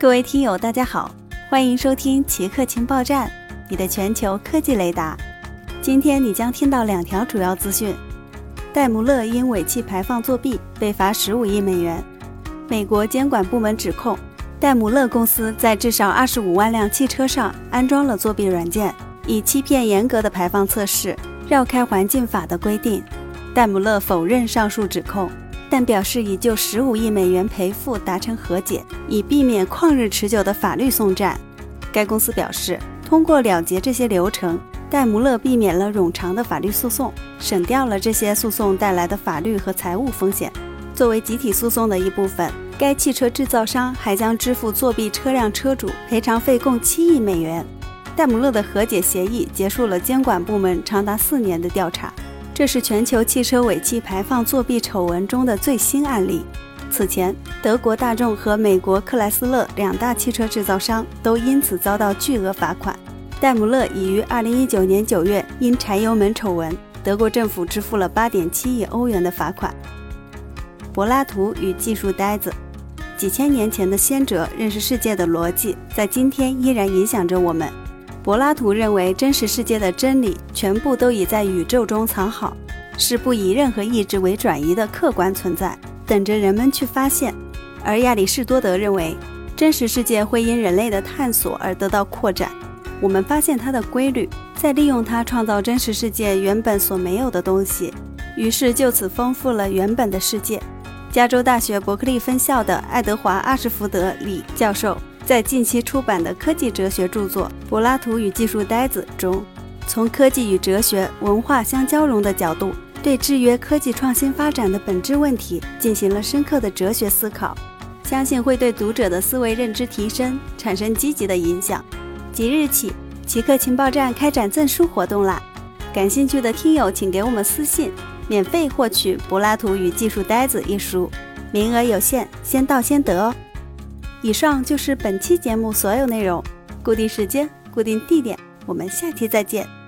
各位听友，大家好，欢迎收听奇客情报站，你的全球科技雷达。今天你将听到两条主要资讯：戴姆勒因尾气排放作弊被罚十五亿美元；美国监管部门指控戴姆勒公司在至少二十五万辆汽车上安装了作弊软件，以欺骗严格的排放测试，绕开环境法的规定。戴姆勒否认上述指控。但表示已就十五亿美元赔付达成和解，以避免旷日持久的法律讼战。该公司表示，通过了结这些流程，戴姆勒避免了冗长的法律诉讼，省掉了这些诉讼带来的法律和财务风险。作为集体诉讼的一部分，该汽车制造商还将支付作弊车辆车主赔偿费共七亿美元。戴姆勒的和解协议结束了监管部门长达四年的调查。这是全球汽车尾气排放作弊丑闻中的最新案例。此前，德国大众和美国克莱斯勒两大汽车制造商都因此遭到巨额罚款。戴姆勒已于2019年9月因柴油门丑闻，德国政府支付了8.7亿欧元的罚款。柏拉图与技术呆子，几千年前的先哲认识世界的逻辑，在今天依然影响着我们。柏拉图认为，真实世界的真理全部都已在宇宙中藏好，是不以任何意志为转移的客观存在，等着人们去发现。而亚里士多德认为，真实世界会因人类的探索而得到扩展。我们发现它的规律，再利用它创造真实世界原本所没有的东西，于是就此丰富了原本的世界。加州大学伯克利分校的爱德华·阿什福德里教授。在近期出版的科技哲学著作《柏拉图与技术呆子》中，从科技与哲学、文化相交融的角度，对制约科技创新发展的本质问题进行了深刻的哲学思考，相信会对读者的思维认知提升产生积极的影响。即日起，奇客情报站开展赠书活动啦！感兴趣的听友请给我们私信，免费获取《柏拉图与技术呆子》一书，名额有限，先到先得哦。以上就是本期节目所有内容，固定时间，固定地点，我们下期再见。